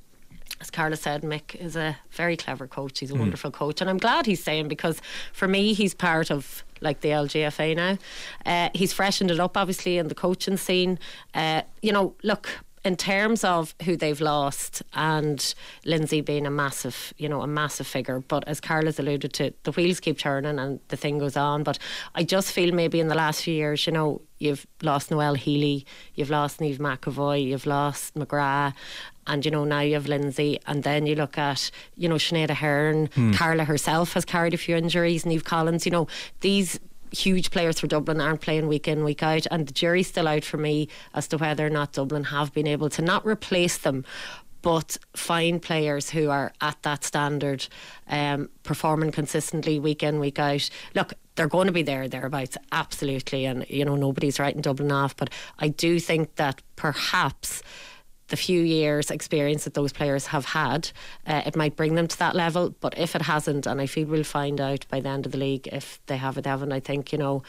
as Carla said, Mick is a very clever coach. He's a wonderful coach, and I'm glad he's staying because for me, he's part of like the LGFA now. Uh, he's freshened it up, obviously, in the coaching scene. Uh, you know, look. In terms of who they've lost, and Lindsay being a massive, you know, a massive figure, but as Carla's alluded to, the wheels keep turning and the thing goes on. But I just feel maybe in the last few years, you know, you've lost Noelle Healy, you've lost Niamh McEvoy, you've lost McGrath, and you know now you have Lindsay, and then you look at you know Sinead Aherne, hmm. Carla herself has carried a few injuries, Niamh Collins. You know these huge players for Dublin aren't playing week in week out, and the jury's still out for me as to whether or not Dublin have been able to not replace them. But find players who are at that standard, um, performing consistently week in, week out. Look, they're going to be there, thereabouts, absolutely. And, you know, nobody's writing Dublin off. But I do think that perhaps the few years experience that those players have had, uh, it might bring them to that level. But if it hasn't, and I feel we'll find out by the end of the league if they have it, Evan, I think, you know,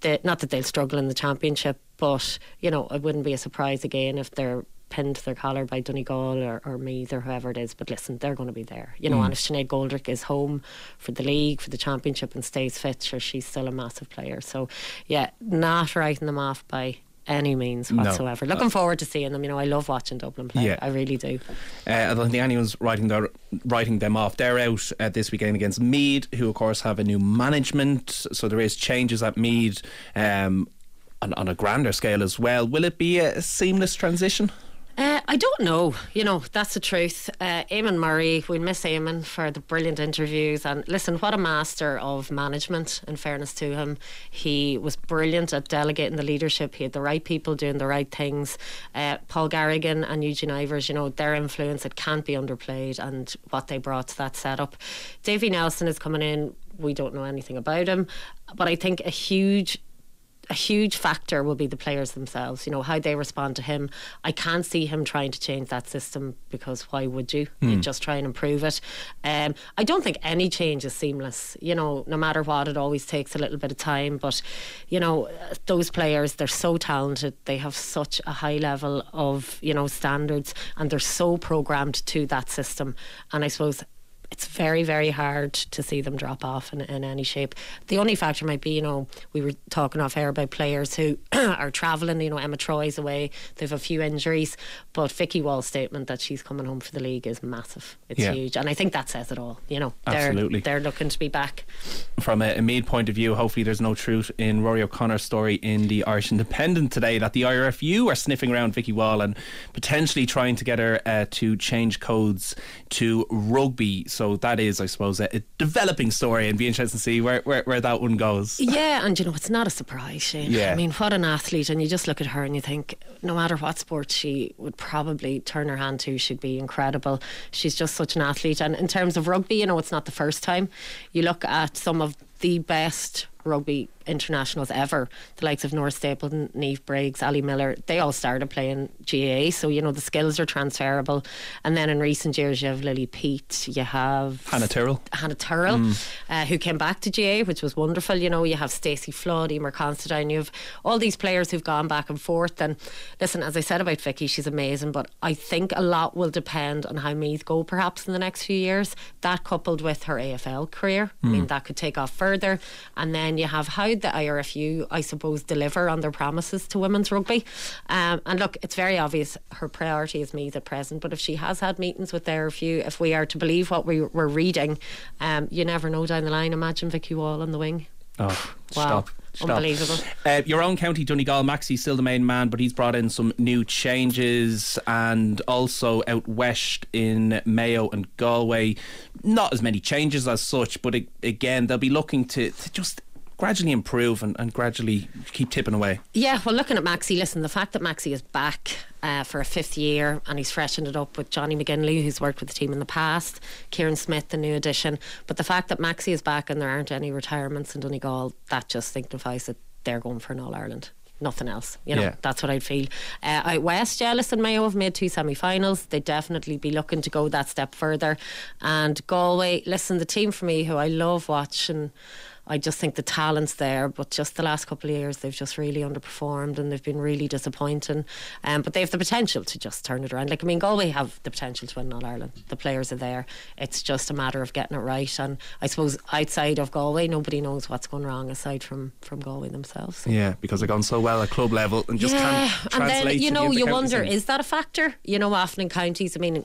the, not that they'll struggle in the championship, but, you know, it wouldn't be a surprise again if they're pinned to their collar by Donegal or, or Meath or whoever it is. But listen, they're going to be there. You know, and if Sinead Goldrick is home for the league, for the championship and stays fit, sure, she's still a massive player. So, yeah, not writing them off by any means No. whatsoever. Looking forward to seeing them. You know, I love watching Dublin play. Yeah. I really do. Uh, I don't think anyone's writing their, writing them off. They're out uh, this weekend against Meath, who of course have a new management. So there is changes at Meath um, on, on a grander scale as well. Will it be a seamless transition? Uh, I don't know. You know, that's the truth. Uh, Eamon Murray, we miss Eamon for the brilliant interviews. And listen, what a master of management, in fairness to him. He was brilliant at delegating the leadership. He had the right people doing the right things. Uh, Paul Garrigan and Eugene Ivers, you know, their influence, it can't be underplayed and what they brought to that setup. Davy Nelson is coming in. We don't know anything about him. But I think a huge a huge factor will be the players themselves, you know, how they respond to him. I can't see him trying to change that system because why would you? You just try and improve it. Um, I don't think any change is seamless, you know, no matter what, it always takes a little bit of time. But, you know, those players, they're so talented, they have such a high level of, you know, standards and they're so programmed to that system. And I suppose it's very, very hard to see them drop off in, in any shape. The only factor might be, you know, we were talking off air about players who are travelling. You know, Emma Troy's away; they've a few injuries, but Vicky Wall's statement that she's coming home for the league is massive. It's Yeah. huge, and I think that says it all. You know, they're Absolutely. they're looking to be back. From a, a Meath point of view, hopefully there's no truth in Rory O'Connor's story in the Irish Independent today that the IRFU are sniffing around Vicky Wall and potentially trying to get her uh, to change codes to rugby. So that is, I suppose, a, a developing story and be interesting to see where, where, where that one goes. Yeah, and you know, it's not a surprise, Shane. Yeah. I mean, what an athlete. And you just look at her and you think, no matter what sport she would probably turn her hand to, she'd be incredible. She's just such an athlete. And in terms of rugby, you know, it's not the first time. You look at some of the best rugby internationals ever, the likes of Nora Stapleton, Niamh Briggs, Ali Miller, they all started playing GA. So, you know, the skills are transferable. And then in recent years, you have Lily Pete, you have Hannah Tyrrell. Hannah Tyrrell, uh, who came back to GA, which was wonderful. You know, you have Stacey Flood, Eimear Considine, you have all these players who've gone back and forth. And listen, as I said about Vicky, she's amazing, but I think a lot will depend on how Meath go perhaps in the next few years. That coupled with her AFL career, I mean, that could take off further. And then you have how the IRFU, I suppose, deliver on their promises to women's rugby. Um, and look, it's very obvious her priority is me at present, but if she has had meetings with the IRFU, if we are to believe what we were reading, um, you never know down the line. Imagine Vicky Wall on the wing. Oh, Wow. stop. Stop. Unbelievable. Uh, your own county, Donegal, Maxie's still the main man, but he's brought in some new changes and also out west in Mayo and Galway. Not as many changes as such, but it, again, they'll be looking to, to just gradually improve and, and gradually keep tipping away. Yeah, well, looking at Maxi, listen, the fact that Maxi is back uh, for a fifth year and he's freshened it up with Johnny McGinley, who's worked with the team in the past, Kieran Smith, the new addition. But the fact that Maxi is back and there aren't any retirements in Donegal, that just signifies that they're going for an All Ireland. Nothing else, you know. Yeah. That's what I'd feel. Uh, out west, yeah, listen, Mayo have made two semi-finals. They'd definitely be looking to go that step further. And Galway, listen, the team for me, who I love watching. I just think the talent's there, but just the last couple of years they've just really underperformed and they've been really disappointing. Um, but they have the potential to just turn it around. Like I mean, Galway have the potential to win All Ireland. The players are there. It's just a matter of getting it right. And I suppose outside of Galway, nobody knows what's going wrong aside from from Galway themselves. Yeah, because they've gone so well at club level and just yeah, can't and translate then you know you wonder is that a factor? You know, often in counties, I mean.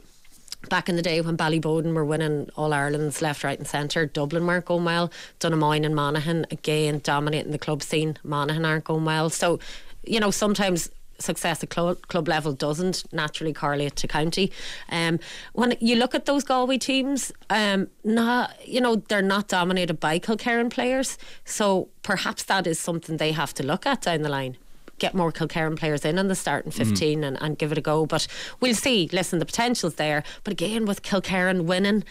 Back in the day when Ballyboden were winning All Ireland's left, right, and centre, Dublin weren't going well. Donaghmoyne and Monaghan again dominating the club scene. Monaghan aren't going well. So, you know, sometimes success at club, club level doesn't naturally correlate to county. Um, when you look at those Galway teams, um, not you know they're not dominated by Kilkerrin players, so perhaps that is something they have to look at down the line. Get more Kilkerrin players in on the starting mm. 15 and, and give it a go. But we'll see. Listen, the potential's there. But again, with Kilkerrin winning,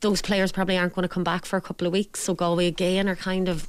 those players probably aren't going to come back for a couple of weeks. So Galway again are kind of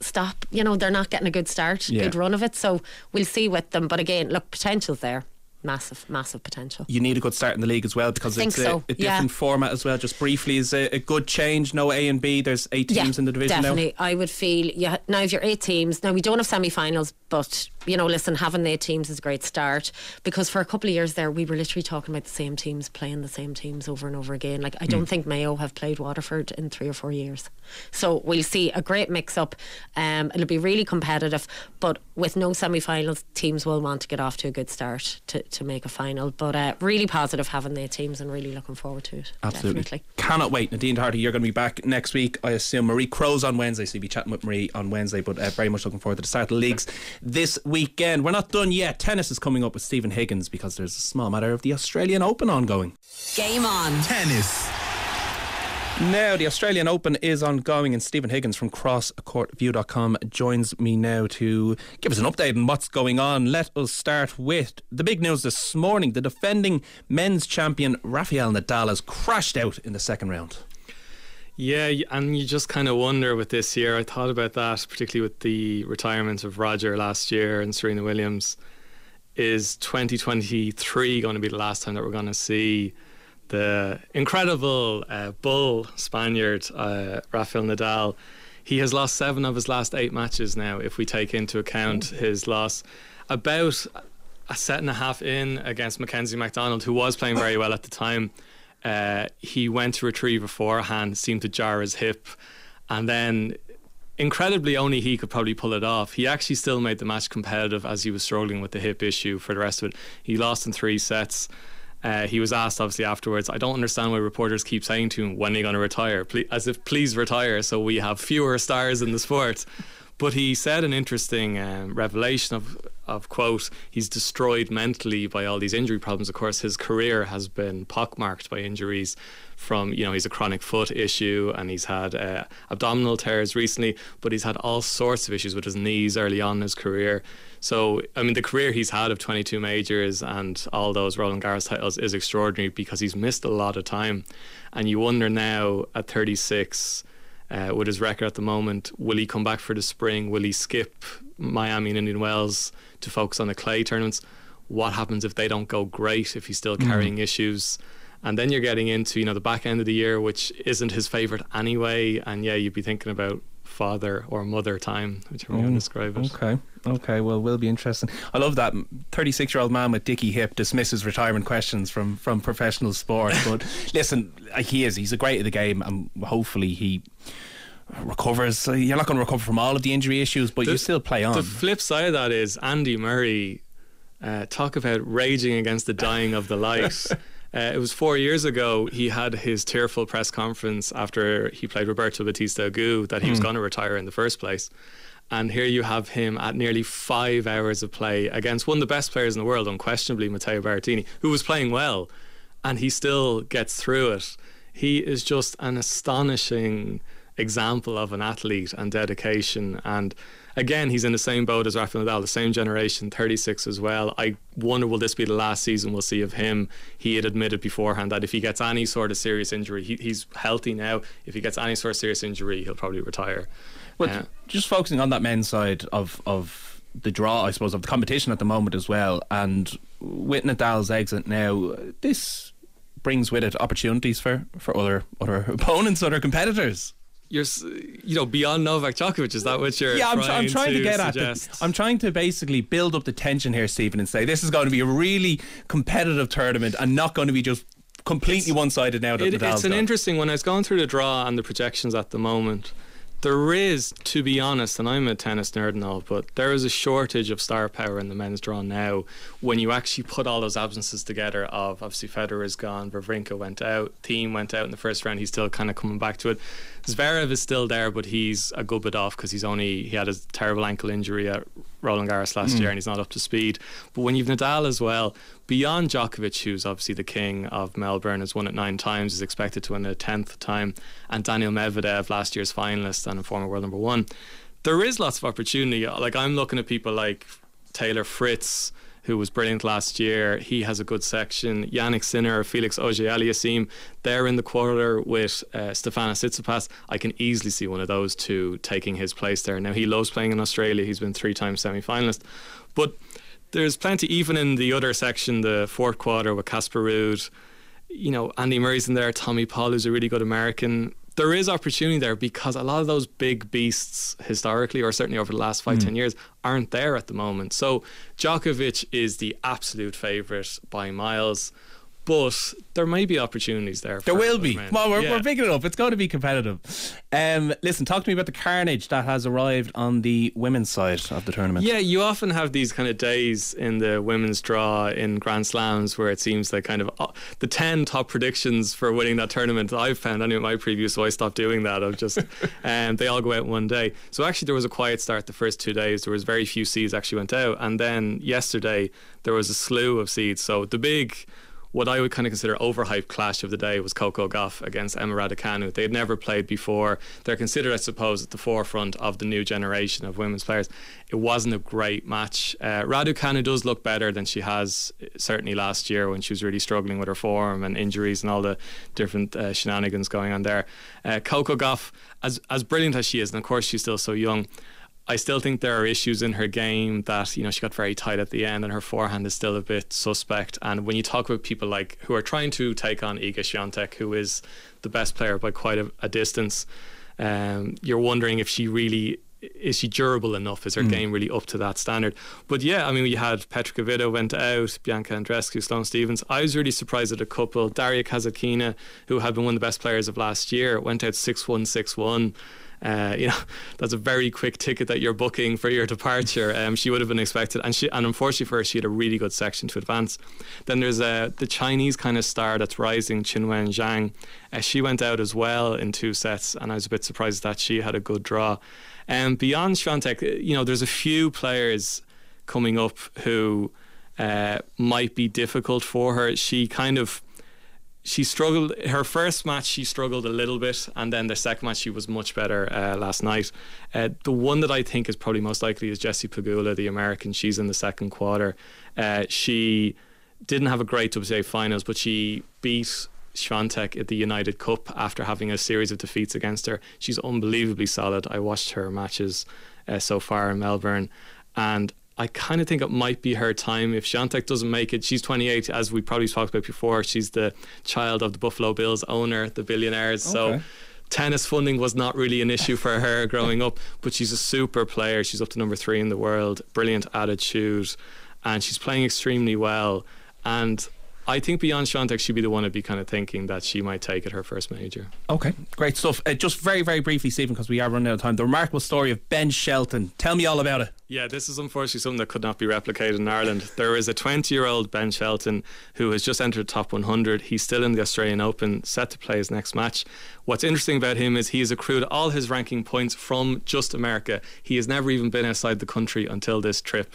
stop. You know, they're not getting a good start, Yeah. good run of it. So we'll see with them. But again, look, potential's there. Massive, massive potential. you need a good start in the league as well because it's a, so, a yeah. different format as well. Just briefly, is a, a good change. No A and B. There's eight teams in the division now. definitely. I would feel yeah. Now, if you're eight teams, now we don't have semi-finals, but you know, listen, having the eight teams is a great start because for a couple of years there, we were literally talking about the same teams playing the same teams over and over again. Like I don't Mm. think Mayo have played Waterford in three or four years, so we'll see a great mix-up. Um, it'll be really competitive, but with no semi-finals, teams will want to get off to a good start to, to make a final. But uh, really positive having their teams and really looking forward to it. Absolutely. Definitely. Cannot wait. Nadine Doherty, you're going to be back next week. I assume Marie Crowe's on Wednesday, so you'll be chatting with Marie on Wednesday, but uh, very much looking forward to the start of the leagues this weekend. We're not done yet. Tennis is coming up with Stephen Higgins because there's a small matter of the Australian Open ongoing. Game on. Tennis. Now, the Australian Open is ongoing, and Stephen Higgins from CrossCourtView.com joins me now to give us an update on what's going on. Let us start with the big news this morning. The defending men's champion, Rafael Nadal, has crashed out in the second round. Yeah, and you just kind of wonder with this year. I thought about that, particularly with the retirement of Roger last year and Serena Williams. Is 2023 going to be the last time that we're going to see the incredible uh, bull Spaniard, uh, Rafael Nadal? He has lost seven of his last eight matches now, if we take into account his loss. About a set and a half in against Mackenzie McDonald, who was playing very well at the time. Uh, he went to retrieve a forehand, seemed to jar his hip, and then incredibly only he could probably pull it off. He actually still made the match competitive as he was struggling with the hip issue for the rest of it. He lost in three sets. Uh, he was asked obviously afterwards. I don't understand why reporters keep saying to him, "When are you going to retire?" Ple- as if please retire, so we have fewer stars in the sport. But he said an interesting um, revelation of of quote: He's destroyed mentally by all these injury problems. Of course, his career has been pockmarked by injuries. From you know, he's a chronic foot issue, and he's had uh, abdominal tears recently. But he's had all sorts of issues with his knees early on in his career. So, I mean, the career he's had of 22 majors and all those Roland Garros titles is extraordinary because he's missed a lot of time. And you wonder now at 36, uh, with his record at the moment, will he come back for the spring? Will he skip Miami and Indian Wells to focus on the clay tournaments? What happens if they don't go great, if he's still carrying issues? And then you're getting into, you know, the back end of the year, which isn't his favourite anyway. And yeah, you'd be thinking about father or mother time, whichever way you want to describe it. Okay, okay, well, will be interesting. I love that 36 year old man with Dicky Hip dismisses retirement questions from, from professional sport. But listen, uh, he is, he's a great at the game, and hopefully he recovers. You're not going to recover from all of the injury issues, but The- you still play on. The flip side of that is Andy Murray. Uh, talk about raging against the dying of the light. Uh, it was four years ago. He had his tearful press conference after he played Roberto Bautista Agut that he was going to retire in the first place. And here you have him at nearly five hours of play against one of the best players in the world, unquestionably Matteo Berrettini, who was playing well, and he still gets through it. He is just an astonishing example of an athlete and dedication. And again, he's in the same boat as Rafael Nadal, the same generation, 36 as well. I wonder will this be the last season we'll see of him? He had admitted beforehand that if he gets any sort of serious injury, he, he's healthy now. If he gets any sort of serious injury, he'll probably retire. But Uh, just focusing on that men's side of of the draw, I suppose, of the competition at the moment as well, and with Nadal's exit now, this brings with it opportunities for, for other other opponents, other competitors. You're, you know, beyond Novak Djokovic. Is that what you're yeah, I'm, tr- trying, I'm trying to, get suggest? at. The, I'm trying to basically build up the tension here, Stephen, and say this is going to be a really competitive tournament and not going to be just completely one sided now. That It, Nadal's it's an interesting when I was going through the draw and the projections at the moment. There is, to be honest, and I'm a tennis nerd and all, but there is a shortage of star power in the men's draw now. When you actually put all those absences together, of obviously Federer is gone, Wawrinka went out, Thiem went out in the first round. He's still kind of coming back to it. Zverev is still there, but he's a good bit off because he's only he had a terrible ankle injury at Roland Garros last hmm. year, and he's not up to speed. But when you've Nadal as well, beyond Djokovic, who's obviously the king of Melbourne, has won it nine times, is expected to win it a tenth time, and Daniel Medvedev, last year's finalist and a former world number one, there is lots of opportunity. Like I'm looking at people like Taylor Fritz. Who was brilliant last year? He has a good section. Jannik Sinner, Felix Auger-Aliassime, they're in the quarter with uh, Stefanos Tsitsipas. I can easily see one of those two taking his place there. Now he loves playing in Australia. He's been three times semi-finalist, but there's plenty even in the other section, the fourth quarter with Casper Ruud. You know, Andy Murray's in there. Tommy Paul, who's a really good American. There is opportunity there because a lot of those big beasts historically, or certainly over the last five, ten mm. years, aren't there at the moment. So Djokovic is the absolute favourite by miles, but there may be opportunities there. There will be. on, we're, Yeah. we're picking it up. It's going to be competitive. Um, listen, talk to me about the carnage that has arrived on the women's side of the tournament. Yeah, you often have these kind of days in the women's draw in Grand Slams where it seems like kind of uh, the 10 top predictions for winning that tournament I've found anyway my preview, so I stopped doing that. I've just, um, they all go out one day. So actually, there was a quiet start the first two days. There was very few seeds actually went out. And then yesterday, there was a slew of seeds. So the big what I would kind of consider overhyped clash of the day was Coco Gauff against Emma Raducanu. They had never played before. They're considered, I suppose, at the forefront of the new generation of women's players. It wasn't a great match. Uh, Raducanu does look better than she has uh, certainly last year when she was really struggling with her form and injuries and all the different uh, shenanigans going on there. Uh, Coco Gauff, as as brilliant as she is, and of course she's still so young. I still think there are issues in her game that you know she got very tight at the end, and her forehand is still a bit suspect. And when you talk about people like who are trying to take on Iga Swiatek, who is the best player by quite a, a distance, um, you're wondering if she really is she durable enough? Is her game really up to that standard? But yeah, I mean, we had Petra Kvitova went out, Bianca Andreescu, Sloane Stevens. I was really surprised at a couple. Daria Kasatkina, who had been one of the best players of last year, went out 6 1 6 1. Uh, you know, that's a very quick ticket that you're booking for your departure. Um, she would have been expected, and she, and unfortunately for her, she had a really good section to advance. Then there's uh, the Chinese kind of star that's rising, Qinwen Zhang. Uh, she went out as well in two sets, and I was a bit surprised that she had a good draw. Um, beyond Swiatek, uh, you know, there's a few players coming up who uh, might be difficult for her. She kind of she struggled her first match she struggled a little bit and then the second match she was much better uh, last night. Uh, the one that I think is probably most likely is Jessie Pegula the American. She's in the second quarter. Uh, she didn't have a great WTA finals but she beat Swiatek at the United Cup after having a series of defeats against her. She's unbelievably solid. I watched her matches uh, so far in Melbourne. And I kind of think it might be her time. If Swiatek doesn't make it, she's 28, as we probably talked about before. She's the child of the Buffalo Bills owner, the billionaires. So tennis funding was not really an issue for her growing up, but she's a super player. She's up to number three in the world, brilliant attitude, and she's playing extremely well. And I think beyond Swiatek, she'd be the one to be kind of thinking that she might take it her first major. Okay, great stuff. Uh, just very, very briefly, Stephen, because we are running out of time. The remarkable story of Ben Shelton. Tell me all about it. Yeah, this is unfortunately something that could not be replicated in Ireland. There is a 20 year old Ben Shelton who has just entered top 100. He's still in the Australian Open, set to play his next match. What's interesting about him is he has accrued all his ranking points from just America. He has never even been outside the country until this trip.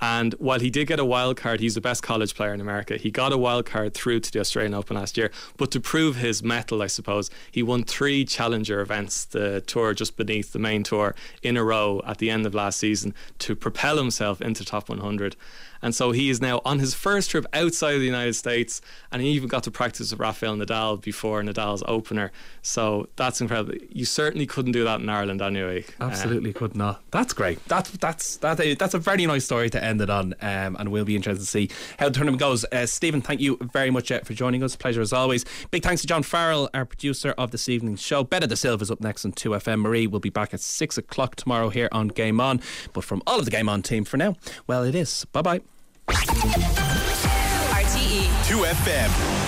And while he did get a wild card, he's the best college player in America. He got a wild card through to the Australian Open last year. But to prove his mettle, I suppose, he won three challenger events, the tour just beneath the main tour, in a row at the end of last season to propel himself into top 100. And so he is now on his first trip outside of the United States, and he even got to practice with Rafael Nadal before Nadal's opener. So that's incredible. You certainly couldn't do that in Ireland anyway. Absolutely uh, could not. That's great. That's that's that is, that's a very nice story to end it on, um, and we'll be interested to see how the tournament goes. Uh, Stephen, thank you very much uh, for joining us. Pleasure as always. Big thanks to John Farrell, our producer of this evening's show. Beta De Silva's up next on 2FM. Marie will be back at 6 o'clock tomorrow here on Game On. But from all of the Game On team for now, well, it is. Bye bye. RTE 2FM.